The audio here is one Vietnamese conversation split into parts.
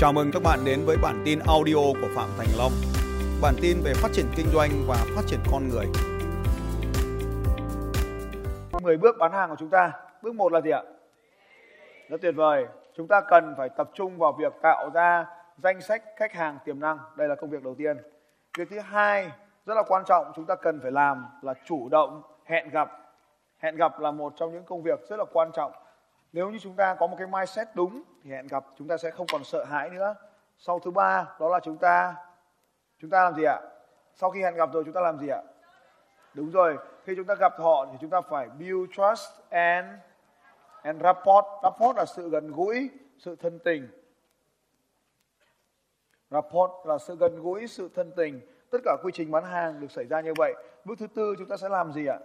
Chào mừng các bạn đến với bản tin audio của Phạm Thành Long. Bản tin về phát triển kinh doanh và phát triển con người. 10 bước bán hàng của chúng ta. Bước 1 là gì ạ? Rất tuyệt vời. Chúng ta cần phải tập trung vào việc tạo ra danh sách khách hàng tiềm năng. Đây là công việc đầu tiên. Việc thứ hai, rất là quan trọng, chúng ta cần phải làm là chủ động hẹn gặp. Hẹn gặp là một trong những công việc rất là quan trọng. Nếu như chúng ta có một cái mindset đúng thì hẹn gặp chúng ta sẽ không còn sợ hãi nữa. Sau thứ ba đó là chúng ta chúng ta làm gì ạ? Sau khi hẹn gặp rồi chúng ta làm gì ạ? Đúng rồi, khi chúng ta gặp họ thì chúng ta phải build trust and and rapport. Rapport là sự gần gũi, sự thân tình. Rapport là sự gần gũi, sự thân tình. Tất cả quy trình bán hàng được xảy ra như vậy. Bước thứ tư chúng ta sẽ làm gì ạ?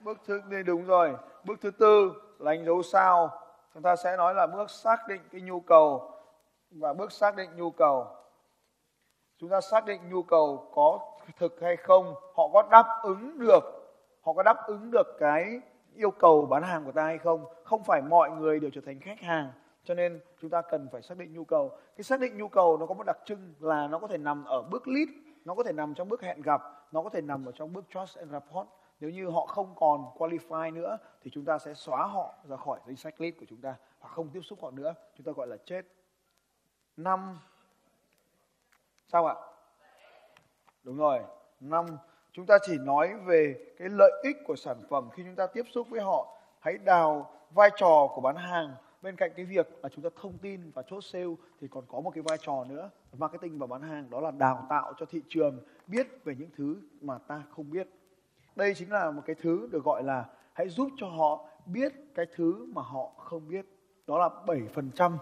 Bước thứ đi đúng rồi. Bước thứ tư là đánh dấu sao. Chúng ta sẽ nói là bước xác định cái nhu cầu và bước xác định nhu cầu. Chúng ta xác định nhu cầu có thực hay không, họ có đáp ứng được, họ có đáp ứng được cái yêu cầu bán hàng của ta hay không. Không phải mọi người đều trở thành khách hàng cho nên chúng ta cần phải xác định nhu cầu cái xác định nhu cầu nó có một đặc trưng là nó có thể nằm ở bước lead nó có thể nằm trong bước hẹn gặp nó có thể nằm ở trong bước trust and rapport nếu như họ không còn qualify nữa, thì chúng ta sẽ xóa họ ra khỏi danh sách lead của chúng ta, hoặc không tiếp xúc họ nữa. Chúng ta gọi là chết. Năm. Sao ạ? Đúng rồi. Năm. Chúng ta chỉ nói về cái lợi ích của sản phẩm. Khi chúng ta tiếp xúc với họ, hãy đào vai trò của bán hàng. Bên cạnh cái việc là chúng ta thông tin và chốt sale, thì còn có một cái vai trò nữa, marketing và bán hàng. Đó là đào tạo cho thị trường biết về những thứ mà ta không biết đây chính là một cái thứ được gọi là hãy giúp cho họ biết cái thứ mà họ không biết. Đó là 7%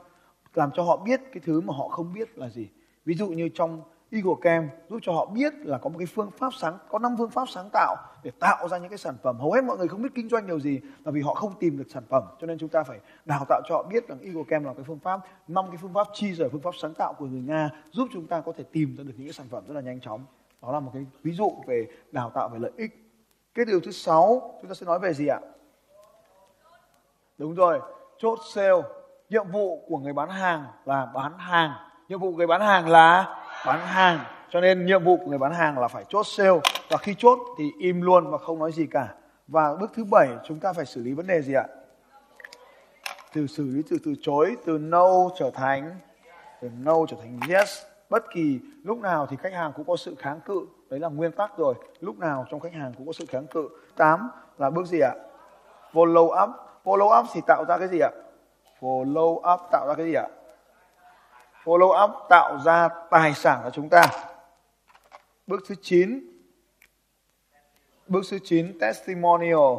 làm cho họ biết cái thứ mà họ không biết là gì. Ví dụ như trong Eagle Camp, giúp cho họ biết là có một cái phương pháp sáng, có năm phương pháp sáng tạo để tạo ra những cái sản phẩm. Hầu hết mọi người không biết kinh doanh điều gì là vì họ không tìm được sản phẩm. Cho nên chúng ta phải đào tạo cho họ biết rằng Eagle Camp là cái phương pháp, năm cái phương pháp chi rồi phương pháp sáng tạo của người Nga giúp chúng ta có thể tìm ra được những cái sản phẩm rất là nhanh chóng. Đó là một cái ví dụ về đào tạo về lợi ích cái điều thứ sáu, chúng ta sẽ nói về gì ạ? Đúng rồi, chốt sale, nhiệm vụ của người bán hàng là bán hàng. Nhiệm vụ người bán hàng là bán hàng. Cho nên nhiệm vụ của người bán hàng là phải chốt sale. Và khi chốt thì im luôn và không nói gì cả. Và bước thứ bảy, chúng ta phải xử lý vấn đề gì ạ? Từ xử lý từ từ chối, từ no trở thành, từ no trở thành yes bất kỳ lúc nào thì khách hàng cũng có sự kháng cự. Đấy là nguyên tắc rồi. Lúc nào trong khách hàng cũng có sự kháng cự. Tám là bước gì ạ? Follow up follow up thì tạo ra cái gì ạ? Follow up tạo ra cái gì ạ? Follow up tạo ra tài sản của chúng ta. Bước thứ 9 bước thứ 9 testimonial.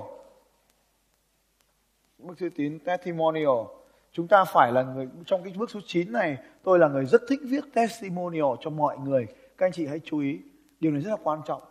Bước thứ 9 testimonial chúng ta phải là người, trong cái bước số 9 này, tôi là người rất thích viết testimonial cho mọi người. Các anh chị hãy chú ý, điều này rất là quan trọng.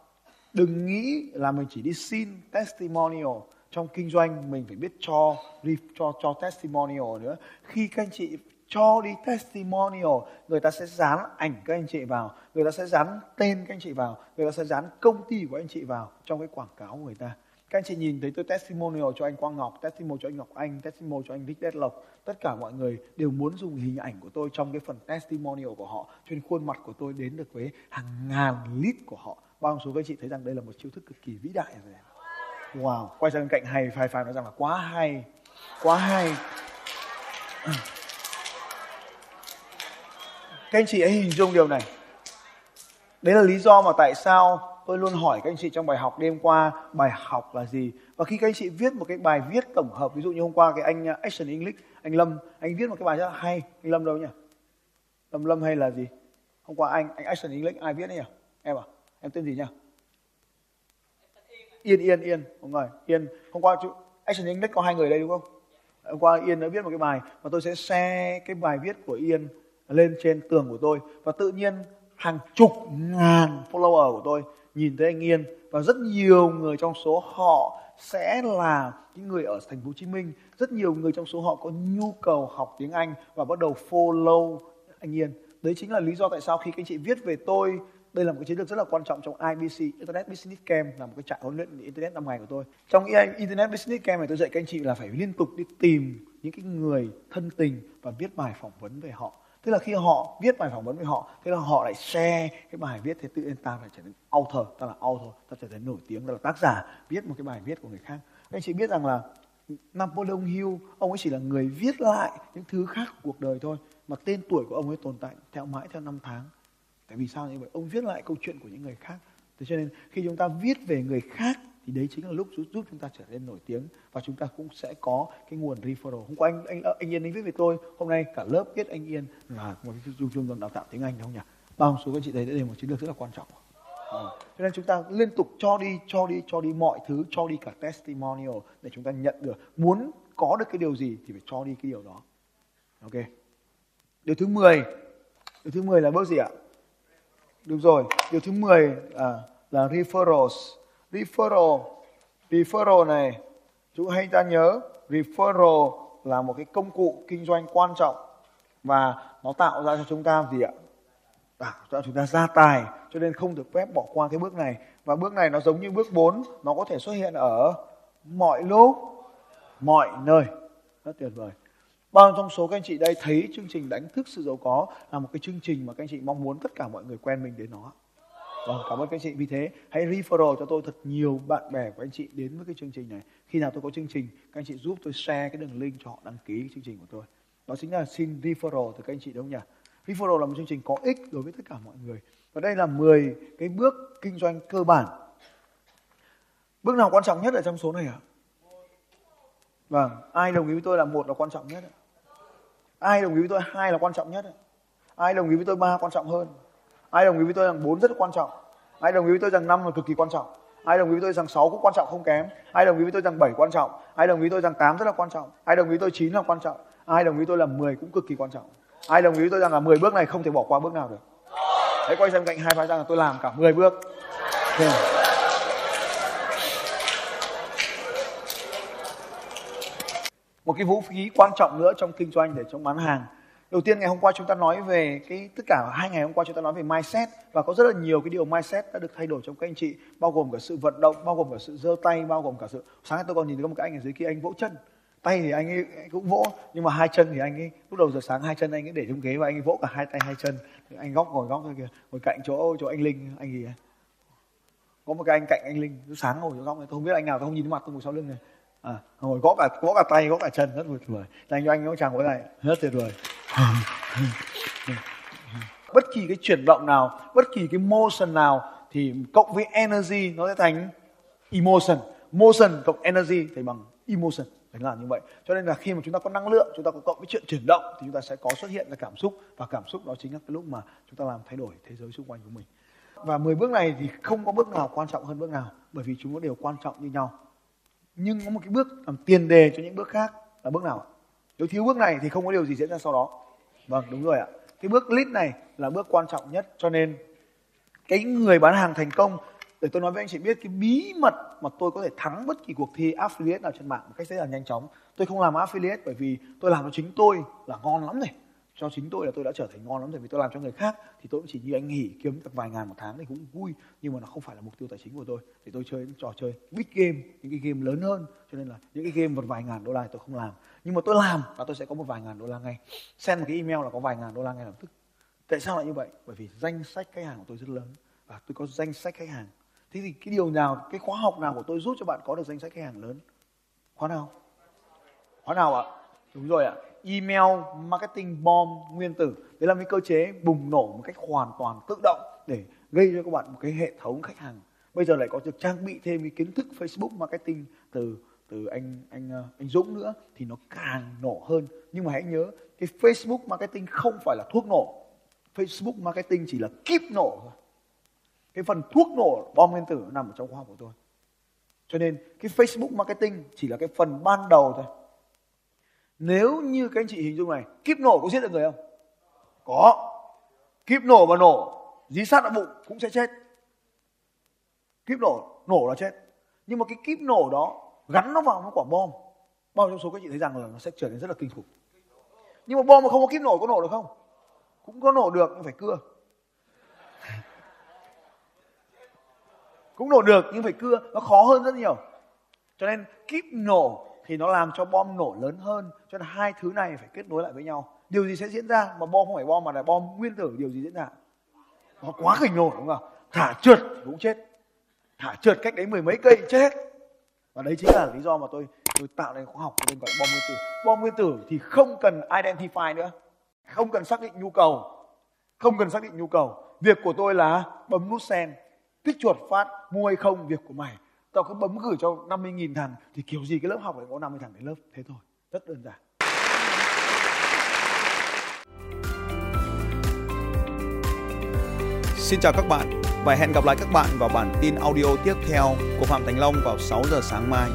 Đừng nghĩ là mình chỉ đi xin testimonial trong kinh doanh, mình phải biết cho, đi cho cho testimonial nữa. Khi các anh chị cho đi testimonial, người ta sẽ dán ảnh các anh chị vào, người ta sẽ dán tên các anh chị vào, người ta sẽ dán công ty của anh chị vào trong cái quảng cáo của người ta các anh chị nhìn thấy tôi testimonial cho anh Quang Ngọc, testimonial cho anh Ngọc Anh, testimonial cho anh Vic Đét Lộc. Tất cả mọi người đều muốn dùng hình ảnh của tôi trong cái phần testimonial của họ. Cho nên khuôn mặt của tôi đến được với hàng ngàn lít của họ. Bao số các anh chị thấy rằng đây là một chiêu thức cực kỳ vĩ đại rồi. Wow, quay sang bên cạnh hay, phai phai nói rằng là quá hay, quá hay. Các anh chị hãy hình dung điều này. Đấy là lý do mà tại sao tôi luôn hỏi các anh chị trong bài học đêm qua, bài học là gì? Và khi các anh chị viết một cái bài viết tổng hợp, ví dụ như hôm qua cái anh uh, Action English, anh Lâm, anh viết một cái bài rất là hay. Anh Lâm đâu nhỉ? Lâm Lâm hay là gì? Hôm qua anh anh Action English, ai viết đấy nhỉ? Em à? Em tên gì nhỉ? Yên Yên Yên. Đúng rồi, Yên. Hôm qua chú, Action English có hai người đây đúng không? Hôm qua Yên đã viết một cái bài và tôi sẽ share cái bài viết của Yên lên trên tường của tôi. Và tự nhiên hàng chục ngàn follower của tôi nhìn thấy anh Yên và rất nhiều người trong số họ sẽ là những người ở thành phố Hồ Chí Minh, rất nhiều người trong số họ có nhu cầu học tiếng Anh và bắt đầu follow anh Yên. Đấy chính là lý do tại sao khi các anh chị viết về tôi đây là một cái chiến lược rất là quan trọng trong IBC Internet Business Camp là một cái trại huấn luyện Internet năm ngày của tôi. Trong Internet Business Camp này tôi dạy các anh chị là phải liên tục đi tìm những cái người thân tình và viết bài phỏng vấn về họ tức là khi họ viết bài phỏng vấn với họ, thế là họ lại share cái bài viết thì tự nhiên ta phải trở nên author, ta là author, ta trở nên nổi tiếng, ta là tác giả, viết một cái bài viết của người khác. Anh chị biết rằng là Napoleon Hill, ông ấy chỉ là người viết lại những thứ khác của cuộc đời thôi, mà tên tuổi của ông ấy tồn tại theo mãi theo năm tháng. Tại vì sao như vậy? Ông viết lại câu chuyện của những người khác. Thế cho nên khi chúng ta viết về người khác thì đấy chính là lúc giúp, giúp chúng ta trở nên nổi tiếng và chúng ta cũng sẽ có cái nguồn referral. Hôm qua anh anh anh Yên anh viết về tôi. Hôm nay cả lớp biết anh Yên là một cái trung tâm đào tạo tiếng Anh đúng không nhỉ? Bao số các chị thấy đây là một chiến lược rất là quan trọng. Ờ, à, cho nên chúng ta liên tục cho đi cho đi cho đi mọi thứ cho đi cả testimonial để chúng ta nhận được. Muốn có được cái điều gì thì phải cho đi cái điều đó. Ok. Điều thứ 10 điều thứ 10 là bước gì ạ? Được rồi. Điều thứ 10 à, là referrals referral referral này, chú hay ta nhớ referral là một cái công cụ kinh doanh quan trọng và nó tạo ra cho chúng ta gì ạ? Tạo cho chúng ta gia tài, cho nên không được phép bỏ qua cái bước này. Và bước này nó giống như bước 4 nó có thể xuất hiện ở mọi lúc, mọi nơi. Rất tuyệt vời. Bao trong số các anh chị đây thấy chương trình đánh thức sự giàu có là một cái chương trình mà các anh chị mong muốn tất cả mọi người quen mình đến nó Vâng, cảm ơn các anh chị. Vì thế, hãy referral cho tôi thật nhiều bạn bè của anh chị đến với cái chương trình này. Khi nào tôi có chương trình, các anh chị giúp tôi share cái đường link cho họ đăng ký cái chương trình của tôi. Đó chính là xin referral từ các anh chị đúng không nhỉ? Referral là một chương trình có ích đối với tất cả mọi người. Và đây là 10 cái bước kinh doanh cơ bản. Bước nào quan trọng nhất ở trong số này ạ? À? Vâng, ai đồng ý với tôi là một là quan trọng nhất ạ? Ai đồng ý với tôi hai là quan trọng nhất ạ? Ai đồng ý với tôi ba quan trọng hơn? Ai đồng ý với tôi rằng bốn rất quan trọng? Ai đồng ý với tôi rằng năm là cực kỳ quan trọng? Ai đồng ý với tôi rằng sáu cũng quan trọng không kém? Ai đồng ý với tôi rằng bảy quan trọng? Ai đồng ý với tôi rằng tám rất là quan trọng? Ai đồng ý với tôi chín là quan trọng? Ai đồng ý với tôi là 10 cũng cực kỳ quan trọng? Ai đồng ý với tôi rằng là 10 bước này không thể bỏ qua bước nào được? Hãy quay sang cạnh hai phái rằng là tôi làm cả 10 bước. Okay. một cái vũ khí quan trọng nữa trong kinh doanh để trong bán hàng. Đầu tiên ngày hôm qua chúng ta nói về cái tất cả hai ngày hôm qua chúng ta nói về mindset và có rất là nhiều cái điều mindset đã được thay đổi trong các anh chị bao gồm cả sự vận động, bao gồm cả sự giơ tay, bao gồm cả sự sáng nay tôi còn nhìn thấy có một cái anh ở dưới kia anh vỗ chân. Tay thì anh ấy cũng vỗ nhưng mà hai chân thì anh ấy lúc đầu giờ sáng hai chân anh ấy để trong ghế và anh ấy vỗ cả hai tay hai chân. Anh góc ngồi góc kia ngồi cạnh chỗ chỗ anh linh anh gì ấy. có một cái anh cạnh anh linh lúc sáng ngồi chỗ góc này tôi không biết anh nào tôi không nhìn thấy mặt tôi ngồi sau lưng này. À, ngồi gõ cả gõ cả tay gõ cả chân rất tuyệt vời. Dành cho anh có chàng có này rất tuyệt vời bất kỳ cái chuyển động nào, bất kỳ cái motion nào thì cộng với energy nó sẽ thành emotion. Motion cộng energy thì bằng emotion. Phải là như vậy. Cho nên là khi mà chúng ta có năng lượng, chúng ta có cộng với chuyện chuyển động thì chúng ta sẽ có xuất hiện ra cảm xúc. Và cảm xúc đó chính là cái lúc mà chúng ta làm thay đổi thế giới xung quanh của mình. Và 10 bước này thì không có bước nào quan trọng hơn bước nào, bởi vì chúng có đều quan trọng như nhau. Nhưng có một cái bước làm tiền đề cho những bước khác là bước nào nếu thiếu bước này thì không có điều gì diễn ra sau đó. Vâng đúng rồi ạ. Cái bước lead này là bước quan trọng nhất, cho nên cái người bán hàng thành công, để tôi nói với anh chị biết, cái bí mật mà tôi có thể thắng bất kỳ cuộc thi affiliate nào trên mạng một cách rất là nhanh chóng. Tôi không làm affiliate bởi vì tôi làm cho chính tôi là ngon lắm này cho chính tôi là tôi đã trở thành ngon lắm rồi vì tôi làm cho người khác thì tôi cũng chỉ như anh nghỉ kiếm được vài ngàn một tháng thì cũng vui, nhưng mà nó không phải là mục tiêu tài chính của tôi. Thì tôi chơi những trò chơi big game, những cái game lớn hơn, cho nên là những cái game một vài ngàn đô la tôi không làm. Nhưng mà tôi làm và tôi sẽ có một vài ngàn đô la ngay. Send một cái email là có vài ngàn đô la ngay lập tức. Tại sao lại như vậy? Bởi vì danh sách khách hàng của tôi rất lớn và tôi có danh sách khách hàng. Thế thì cái điều nào, cái khóa học nào của tôi giúp cho bạn có được danh sách khách hàng lớn? Khóa nào? Khóa nào ạ? Đúng rồi ạ email marketing bomb nguyên tử. Đấy là một cơ chế bùng nổ một cách hoàn toàn tự động để gây cho các bạn một cái hệ thống khách hàng. Bây giờ lại có được trang bị thêm cái kiến thức Facebook marketing từ từ anh anh ờ, anh Dũng nữa thì nó càng nổ hơn. Nhưng mà hãy nhớ, cái Facebook marketing không phải là thuốc nổ. Facebook marketing chỉ là kíp nổ thôi. Cái phần thuốc nổ bom nguyên tử nằm ở trong khoa học của tôi. Cho nên cái Facebook marketing chỉ là cái phần ban đầu thôi nếu như các anh chị hình dung này, kíp nổ có giết được người không? Có. Kíp nổ và nổ, dí sát vào bụng cũng sẽ chết. Kíp nổ nổ là chết. Nhưng mà cái kíp nổ đó, gắn nó vào một quả bom. Bao nhiêu số các chị thấy rằng là nó sẽ trở nên rất là kinh khủng. Nhưng mà bom mà không có kíp nổ có nổ được không? Cũng có nổ được, nhưng phải cưa. Cũng nổ được, nhưng phải cưa. Nó khó hơn rất nhiều. Cho nên kíp nổ thì nó làm cho bom nổ lớn hơn. Cho nên hai thứ này phải kết nối lại với nhau. Điều gì sẽ diễn ra mà bom không phải bom mà là bom nguyên tử, điều gì diễn ra? Nó quá khổng lồ, đúng không? Thả trượt cũng chết. Thả trượt cách đấy mười mấy cây chết và đấy chính là lý do mà tôi tôi tạo nên khoa học tôi gọi bom nguyên tử. Bom nguyên tử thì không cần identify nữa. Không cần xác định nhu cầu. Không cần xác định nhu cầu. Việc của tôi là bấm nút send. Tích chuột phát, mua hay không, việc của mày tao cứ bấm gửi cho 50.000 thằng, thì kiểu gì cái lớp học này có 50 thằng đến lớp thế thôi, rất đơn giản Xin chào các bạn và hẹn gặp lại các bạn vào bản tin audio tiếp theo của Phạm Thành Long vào 6 giờ sáng mai.